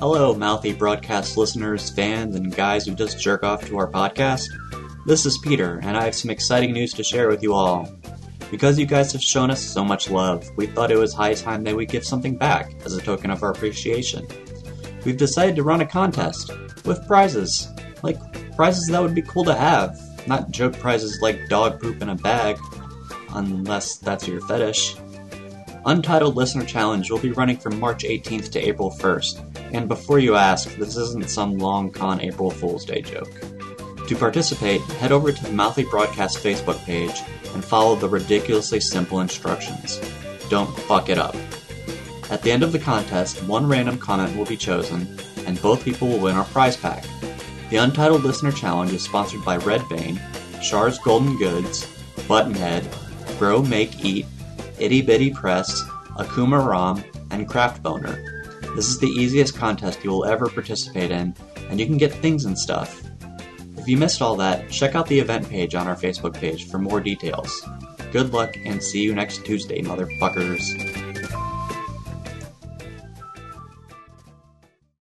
Hello, mouthy broadcast listeners, fans, and guys who just jerk off to our podcast. This is Peter, and I have some exciting news to share with you all. Because you guys have shown us so much love, we thought it was high time that we give something back as a token of our appreciation. We've decided to run a contest with prizes. Like, prizes that would be cool to have, not joke prizes like dog poop in a bag, unless that's your fetish. Untitled Listener Challenge will be running from March 18th to April 1st, and before you ask, this isn't some long con April Fool's Day joke. To participate, head over to the Mouthy Broadcast Facebook page and follow the ridiculously simple instructions. Don't fuck it up. At the end of the contest, one random comment will be chosen, and both people will win our prize pack. The Untitled Listener Challenge is sponsored by Red Vein, Shar's Golden Goods, Buttonhead, Grow Make Eat, Itty Bitty Press, Akuma Ram, and Craft Boner. This is the easiest contest you will ever participate in, and you can get things and stuff. If you missed all that, check out the event page on our Facebook page for more details. Good luck and see you next Tuesday, motherfuckers.